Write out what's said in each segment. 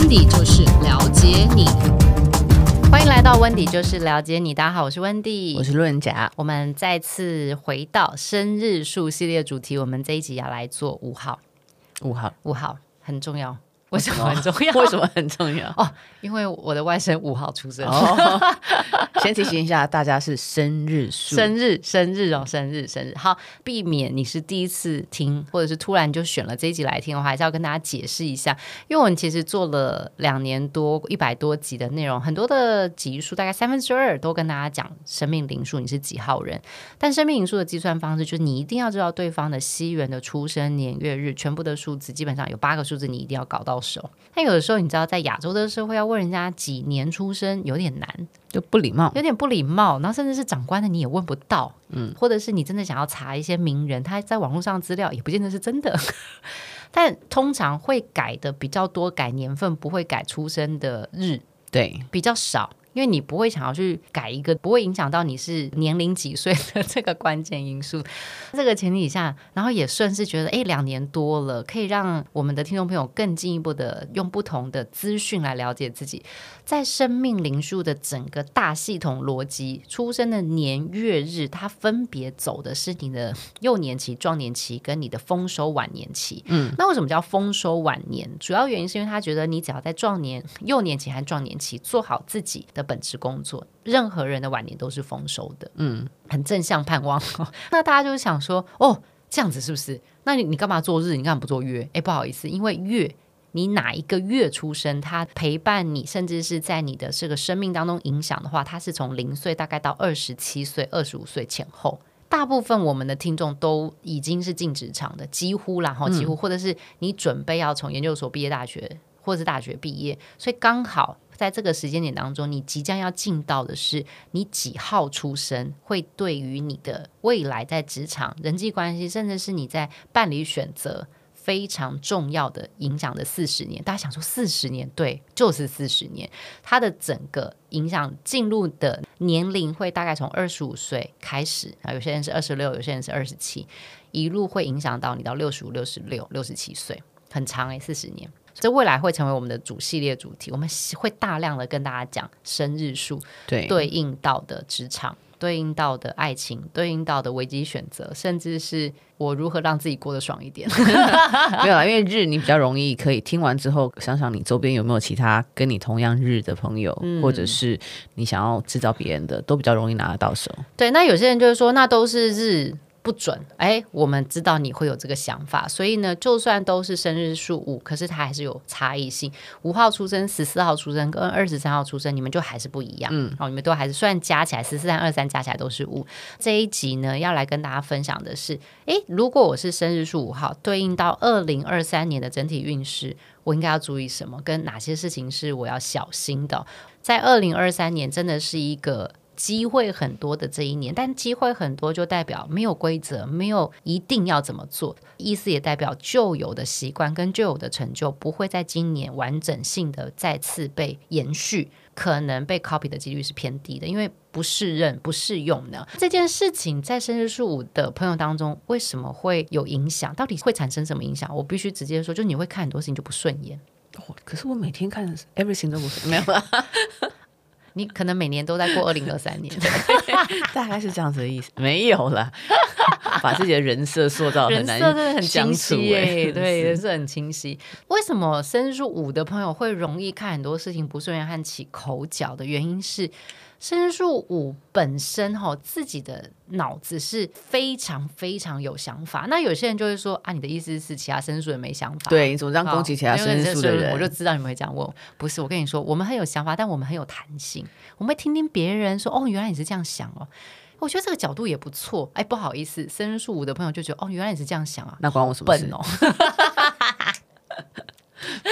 温迪就是了解你，欢迎来到温迪就是了解你。大家好，我是温迪，我是路人甲。我们再次回到生日数系列主题，我们这一集要来做五号，五号，五号很重要。为什么很重要？为什么很重要？哦，因为我的外甥五号出生。哦、先提醒一下大家，是生日数，生日，生日哦，生日，生日。好，避免你是第一次听，或者是突然就选了这一集来听的话，还是要跟大家解释一下。因为我们其实做了两年多，一百多集的内容，很多的集数，大概三分之二都跟大家讲生命灵数，你是几号人。但生命灵数的计算方式，就是你一定要知道对方的西元的出生年月日，全部的数字，基本上有八个数字，你一定要搞到。手，但有的时候你知道，在亚洲的社会要问人家几年出生有点难，就不礼貌，有点不礼貌。然后甚至是长官的你也问不到，嗯，或者是你真的想要查一些名人，他在网络上资料也不见得是真的。但通常会改的比较多，改年份不会改出生的日，对，比较少。因为你不会想要去改一个不会影响到你是年龄几岁的这个关键因素，这个前提下，然后也顺势觉得，哎，两年多了，可以让我们的听众朋友更进一步的用不同的资讯来了解自己，在生命灵数的整个大系统逻辑，出生的年月日，它分别走的是你的幼年期、壮年期跟你的丰收晚年期。嗯，那为什么叫丰收晚年？主要原因是因为他觉得你只要在壮年、幼年期和壮年期做好自己的。本职工作，任何人的晚年都是丰收的，嗯，很正向盼望。那大家就想说，哦，这样子是不是？那你你干嘛做日？你干嘛不做月？哎，不好意思，因为月你哪一个月出生，他陪伴你，甚至是在你的这个生命当中影响的话，他是从零岁大概到二十七岁、二十五岁前后。大部分我们的听众都已经是进职场的，几乎然后几乎，或者是你准备要从研究所毕业、大学，或者是大学毕业，所以刚好。在这个时间点当中，你即将要进到的是你几号出生，会对于你的未来在职场、人际关系，甚至是你在伴侣选择非常重要的影响的四十年。大家想说四十年，对，就是四十年。它的整个影响进入的年龄会大概从二十五岁开始啊，有些人是二十六，有些人是二十七，一路会影响到你到六十五、六十六、六十七岁，很长诶，四十年。这未来会成为我们的主系列主题，我们会大量的跟大家讲生日数，对，对应到的职场，对应到的爱情，对应到的危机选择，甚至是我如何让自己过得爽一点。没有啦，因为日你比较容易可以听完之后，想想你周边有没有其他跟你同样日的朋友，嗯、或者是你想要制造别人的，都比较容易拿得到手。对，那有些人就是说，那都是日。不准哎，我们知道你会有这个想法，所以呢，就算都是生日数五，可是它还是有差异性。五号出生、十四号出生跟二十三号出生，你们就还是不一样。嗯，哦，你们都还是虽然加起来十四、三、二三加起来都是五。这一集呢，要来跟大家分享的是，哎，如果我是生日数五号，对应到二零二三年的整体运势，我应该要注意什么？跟哪些事情是我要小心的？在二零二三年，真的是一个。机会很多的这一年，但机会很多就代表没有规则，没有一定要怎么做，意思也代表旧有的习惯跟旧有的成就不会在今年完整性的再次被延续，可能被 copy 的几率是偏低的，因为不适任、不适用呢。这件事情在生日树五的朋友当中为什么会有影响？到底会产生什么影响？我必须直接说，就你会看很多事情就不顺眼。哦，可是我每天看 everything 都不顺，没有啊。你可能每年都在过二零二三年，大概是这样子的意思。没有啦，把自己的人设塑造很难，人设真的很清晰欸。对，人设很清晰。为什么生日数五的朋友会容易看很多事情不顺眼和起口角的原因是？生日数五本身哈，自己的脑子是非常非常有想法。那有些人就会说啊，你的意思是其他生日数也没想法？对，你怎么这样攻击其他生日数的人？我就知道你们会这样问。不是，我跟你说，我们很有想法，但我们很有弹性。我们会听听别人说，哦，原来你是这样想哦。我觉得这个角度也不错。哎，不好意思，生日数五的朋友就觉得，哦，原来你是这样想啊，那关我什么事？笨哦。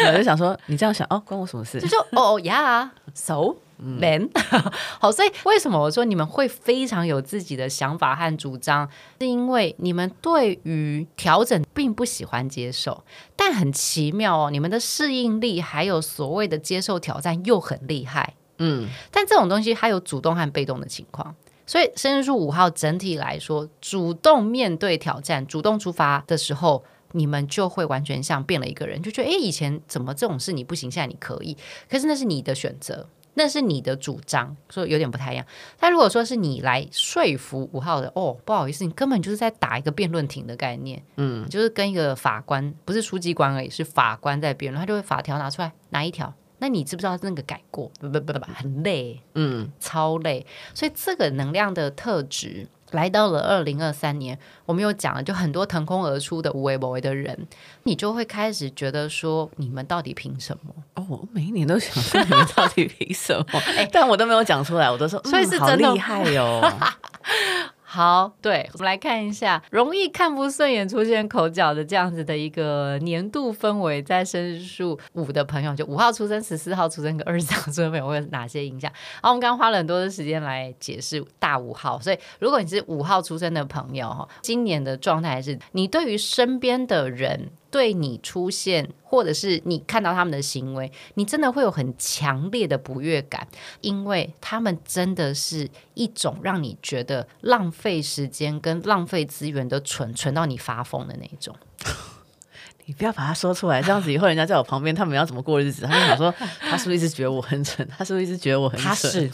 我就想说，你这样想哦，关我什么事？就说哦呀，so。Man，好，所以为什么我说你们会非常有自己的想法和主张？是因为你们对于调整并不喜欢接受，但很奇妙哦，你们的适应力还有所谓的接受挑战又很厉害。嗯，但这种东西还有主动和被动的情况，所以生日数五号整体来说，主动面对挑战、主动出发的时候。你们就会完全像变了一个人，就觉得哎，以前怎么这种事你不行，现在你可以。可是那是你的选择，那是你的主张，所以有点不太一样。但如果说是你来说服五号的，哦，不好意思，你根本就是在打一个辩论庭的概念，嗯，就是跟一个法官，不是书记官而已，是法官在辩论，他就会法条拿出来，哪一条？那你知不知道那个改过？不不不不，很累，嗯，超累。所以这个能量的特质。来到了二零二三年，我们又讲了，就很多腾空而出的无为不为的人，你就会开始觉得说，你们到底凭什么？哦，我每一年都想说你们到底凭什么？哎，但我都没有讲出来，我都说，所以是真的厉害哟。好，对，我们来看一下，容易看不顺眼、出现口角的这样子的一个年度氛围，在生日数五的朋友，就五号出生、十四号出生跟二十三号出生朋友会有哪些影响？好，我们刚刚花了很多的时间来解释大五号，所以如果你是五号出生的朋友哈，今年的状态是你对于身边的人。对你出现，或者是你看到他们的行为，你真的会有很强烈的不悦感，因为他们真的是一种让你觉得浪费时间跟浪费资源的蠢，蠢到你发疯的那一种。你不要把它说出来，这样子以后人家在我旁边，他们要怎么过日子？他就想说，他是不是一直觉得我很蠢？他是不是一直觉得我很蠢？他是。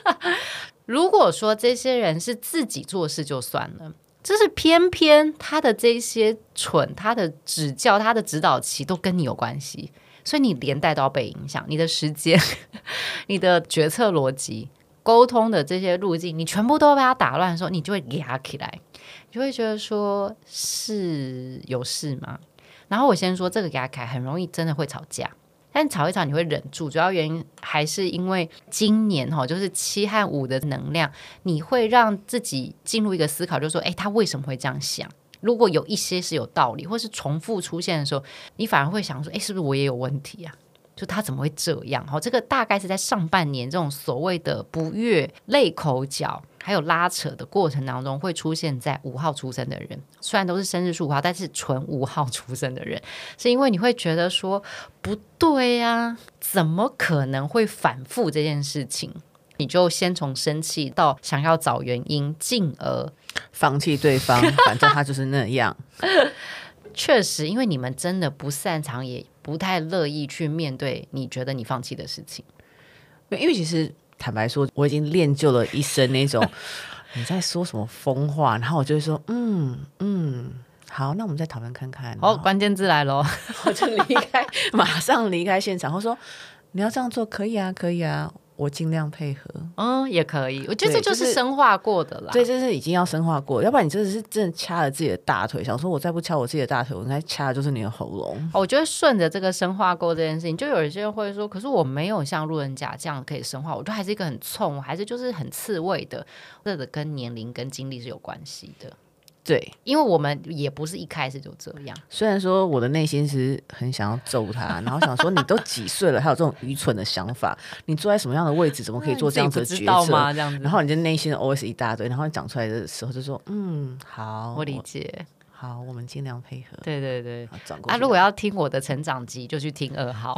如果说这些人是自己做事就算了。就是偏偏他的这些蠢，他的指教，他的指导期都跟你有关系，所以你连带都要被影响。你的时间、你的决策逻辑、沟通的这些路径，你全部都被他打乱的时候，你就会压起来，你就会觉得说是有事吗？然后我先说这个压开很容易真的会吵架。但吵一吵你会忍住，主要原因还是因为今年哈，就是七和五的能量，你会让自己进入一个思考，就是说，诶，他为什么会这样想？如果有一些是有道理，或是重复出现的时候，你反而会想说，诶，是不是我也有问题啊？就他怎么会这样？哈，这个大概是在上半年这种所谓的不悦、泪口角。还有拉扯的过程当中，会出现在五号出生的人，虽然都是生日数五号，但是纯五号出生的人，是因为你会觉得说不对呀、啊，怎么可能会反复这件事情？你就先从生气到想要找原因，进而放弃对方，反正他就是那样。确实，因为你们真的不擅长，也不太乐意去面对你觉得你放弃的事情，因为其实。坦白说，我已经练就了一身那种 你在说什么疯话，然后我就会说，嗯嗯，好，那我们再讨论看看。好，关键字来喽，我就离开，马上离开现场。我说，你要这样做，可以啊，可以啊。我尽量配合，嗯，也可以。我觉得这就是生化过的啦。对，这是已经要生化过，要不然你真的是真的掐了自己的大腿，想说我再不掐我自己的大腿，我应该掐的就是你的喉咙。我觉得顺着这个生化过这件事情，就有一些人会说，可是我没有像路人甲这样可以生化，我觉得还是一个很冲，还是就是很刺猬的，这个跟年龄跟经历是有关系的。对，因为我们也不是一开始就这样。虽然说我的内心是很想要揍他，然后想说你都几岁了，还有这种愚蠢的想法？你坐在什么样的位置，怎么可以做这样子的决策吗？这样子，然后你就内心的 OS 一大堆，然后讲出来的时候就说：“嗯，好，我理解。”好，我们尽量配合。对对对，啊，如果要听我的成长集，就去听二号。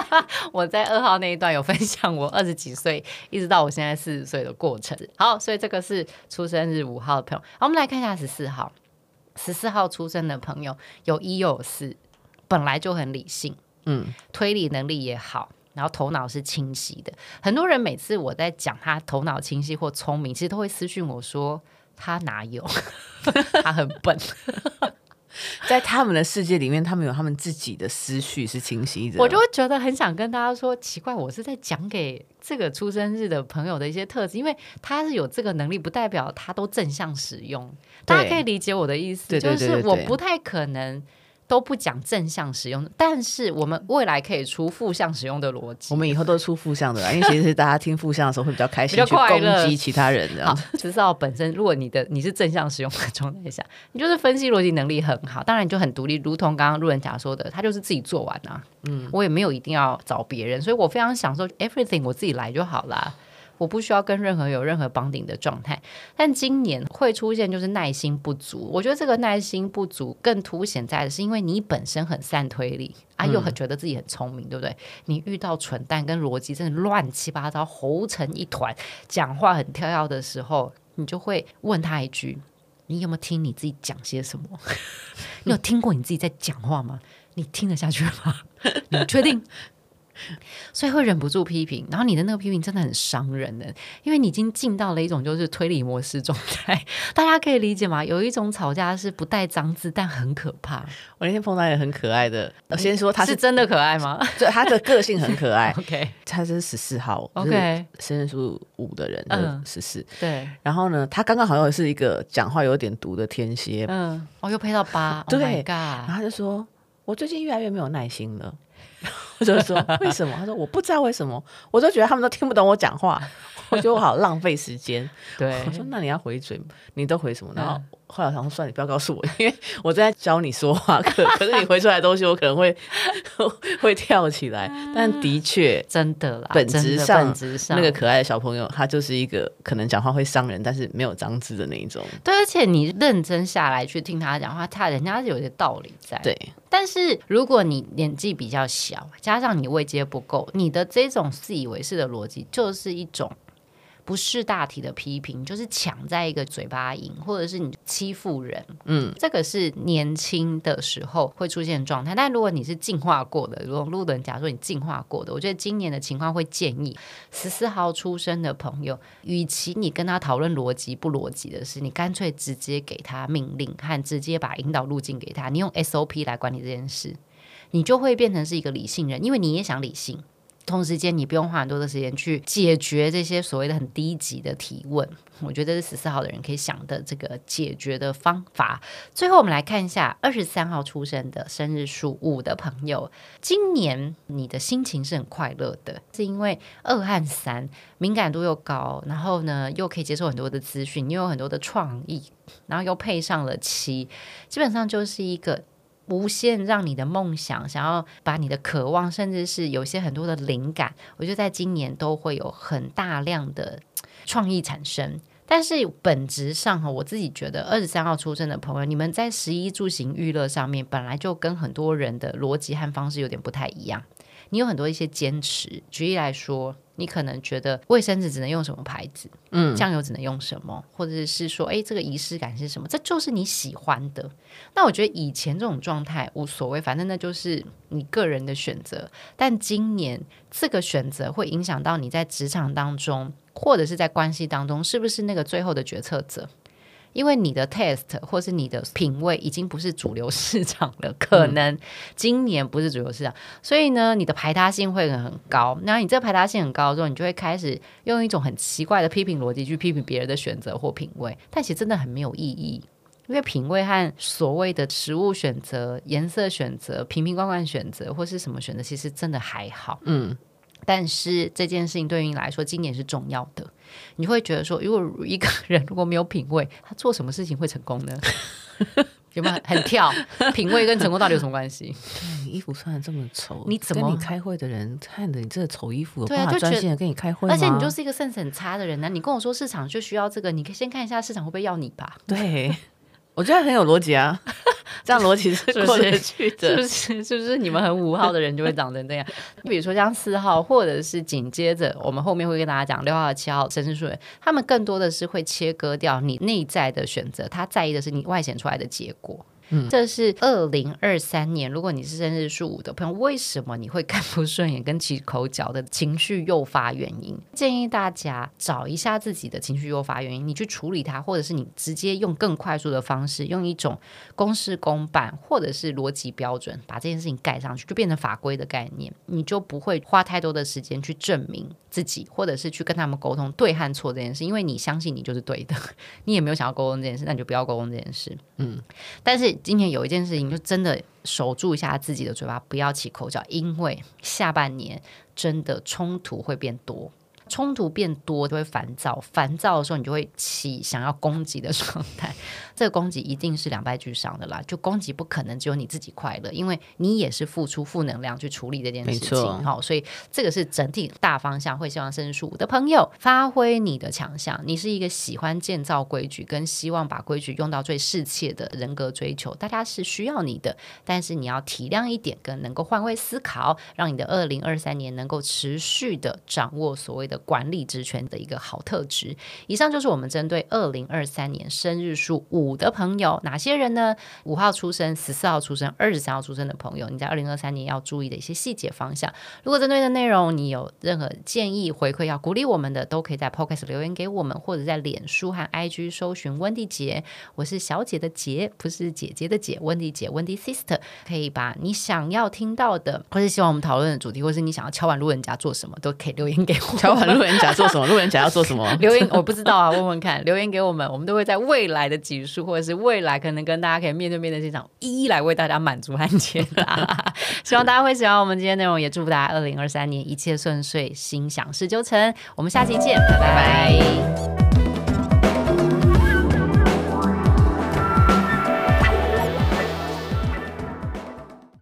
我在二号那一段有分享我二十几岁一直到我现在四十岁的过程。好，所以这个是出生日五号的朋友。好，我们来看一下十四号。十四号出生的朋友有一又有四，本来就很理性，嗯，推理能力也好，然后头脑是清晰的。很多人每次我在讲他头脑清晰或聪明，其实都会私讯我说。他哪有？他很笨，在他们的世界里面，他们有他们自己的思绪是清晰的。我就会觉得很想跟大家说，奇怪，我是在讲给这个出生日的朋友的一些特质，因为他是有这个能力，不代表他都正向使用。大家可以理解我的意思，就是我不太可能。都不讲正向使用，但是我们未来可以出负向使用的逻辑。我们以后都是出负向的啦，因为其实大家听负向的时候会比较开心，去攻击其他人的。好，十四号本身，如果你的你是正向使用的状态下，你就是分析逻辑能力很好，当然你就很独立。如同刚刚路人甲说的，他就是自己做完啊。嗯，我也没有一定要找别人，所以我非常享受 everything，我自己来就好啦。我不需要跟任何有任何绑定的状态，但今年会出现就是耐心不足。我觉得这个耐心不足更凸显在的是，因为你本身很善推理啊，又很觉得自己很聪明，对不对？你遇到蠢蛋跟逻辑真的乱七八糟、糊成一团，讲话很跳跃的时候，你就会问他一句：“你有没有听你自己讲些什么？你有听过你自己在讲话吗？你听得下去吗？你确定？所以会忍不住批评，然后你的那个批评真的很伤人的，因为你已经进到了一种就是推理模式状态。大家可以理解吗？有一种吵架是不带脏字，但很可怕。我那天碰到一个很可爱的，我先说他是，是真的可爱吗？就他的个性很可爱。OK，他是十四号，OK，生日数五的人，嗯，十四。对，然后呢，他刚刚好像是一个讲话有点毒的天蝎，嗯，哦，又配到八，对，Oh 然后他就说，我最近越来越没有耐心了。我就说为什么？他说我不知道为什么，我就觉得他们都听不懂我讲话，我觉得我好浪费时间。对，我说那你要回嘴，你都回什么？然后后来我想说算了，你不要告诉我，因为我正在教你说话，可 可是你回出来的东西我可能会 会跳起来。但的确，真的啦，本质上，本质上那个可爱的小朋友，他就是一个可能讲话会伤人，但是没有脏字的那一种。对，而且你认真下来去听他讲话，他人家是有些道理在。对。但是如果你年纪比较小，加上你位阶不够，你的这种自以为是的逻辑就是一种。不是大体的批评，就是抢在一个嘴巴赢，或者是你欺负人，嗯，这个是年轻的时候会出现状态。但如果你是进化过的，如果路人假如说你进化过的，我觉得今年的情况会建议十四号出生的朋友，与其你跟他讨论逻辑不逻辑的事，你干脆直接给他命令，和直接把引导路径给他，你用 SOP 来管理这件事，你就会变成是一个理性人，因为你也想理性。同时间，你不用花很多的时间去解决这些所谓的很低级的提问。我觉得是十四号的人可以想的这个解决的方法。最后，我们来看一下二十三号出生的生日数五的朋友，今年你的心情是很快乐的，是因为二和三敏感度又高，然后呢又可以接受很多的资讯，又有很多的创意，然后又配上了七，基本上就是一个。无限让你的梦想，想要把你的渴望，甚至是有些很多的灵感，我觉得在今年都会有很大量的创意产生。但是本质上哈，我自己觉得二十三号出生的朋友，你们在食衣住行娱乐上面，本来就跟很多人的逻辑和方式有点不太一样。你有很多一些坚持，举例来说，你可能觉得卫生纸只能用什么牌子，嗯，酱油只能用什么，或者是说，哎，这个仪式感是什么？这就是你喜欢的。那我觉得以前这种状态无所谓，反正那就是你个人的选择。但今年这个选择会影响到你在职场当中，或者是在关系当中，是不是那个最后的决策者？因为你的 taste 或是你的品味已经不是主流市场了，可能今年不是主流市场，所以呢，你的排他性会很高。那你这个排他性很高的时候，你就会开始用一种很奇怪的批评逻辑去批评别人的选择或品味，但其实真的很没有意义。因为品味和所谓的食物选择、颜色选择、瓶瓶罐罐选择或是什么选择，其实真的还好。嗯。但是这件事情对于你来说，今年是重要的。你会觉得说，如果一个人如果没有品味，他做什么事情会成功呢？有没有很跳？品味跟成功到底有什么关系？对，你衣服穿的这么丑，你怎么跟你开会的人看着你这个丑衣服，对啊，就专心的跟你开会，而且你就是一个 sense 很差的人呢。你跟我说市场就需要这个，你可以先看一下市场会不会要你吧？对。我觉得很有逻辑啊，这样逻辑是过得去的，是不是？是不是你们很五号的人就会长成这样？比如说像四号，或者是紧接着我们后面会跟大家讲六号、七号生日数人，他们更多的是会切割掉你内在的选择，他在意的是你外显出来的结果。这是二零二三年，如果你是生日数五的朋友，为什么你会看不顺眼、跟起口角的情绪诱发原因？建议大家找一下自己的情绪诱发原因，你去处理它，或者是你直接用更快速的方式，用一种公事公办或者是逻辑标准，把这件事情盖上去，就变成法规的概念，你就不会花太多的时间去证明自己，或者是去跟他们沟通对和错这件事，因为你相信你就是对的，你也没有想要沟通这件事，那你就不要沟通这件事。嗯，但是。今年有一件事情，就真的守住一下自己的嘴巴，不要起口角，因为下半年真的冲突会变多。冲突变多就会烦躁，烦躁的时候你就会起想要攻击的状态。这个攻击一定是两败俱伤的啦，就攻击不可能只有你自己快乐，因为你也是付出负能量去处理这件事情。好，所以这个是整体大方向，会希望申诉的朋友发挥你的强项。你是一个喜欢建造规矩，跟希望把规矩用到最适切的人格追求，大家是需要你的，但是你要体谅一点，跟能够换位思考，让你的二零二三年能够持续的掌握所谓的。管理职权的一个好特质。以上就是我们针对二零二三年生日数五的朋友，哪些人呢？五号出生、十四号出生、二十三号出生的朋友，你在二零二三年要注意的一些细节方向。如果针对的内容你有任何建议、回馈要鼓励我们的，都可以在 Podcast 留言给我们，或者在脸书和 IG 搜寻温蒂姐，我是小姐的姐，不是姐姐的姐，温蒂姐，温蒂 Sister，可以把你想要听到的，或是希望我们讨论的主题，或是你想要敲碗路人甲做什么，都可以留言给我。碗路人甲做什么？路人甲要做什么？留言我不知道啊，问问看。留言给我们，我们都会在未来的集数，或者是未来可能跟大家可以面对面的现场，一一来为大家满足和解答。希望大家会喜欢我们今天内容，也祝福大家二零二三年一切顺遂，心想事就成。我们下期见，拜拜。拜拜。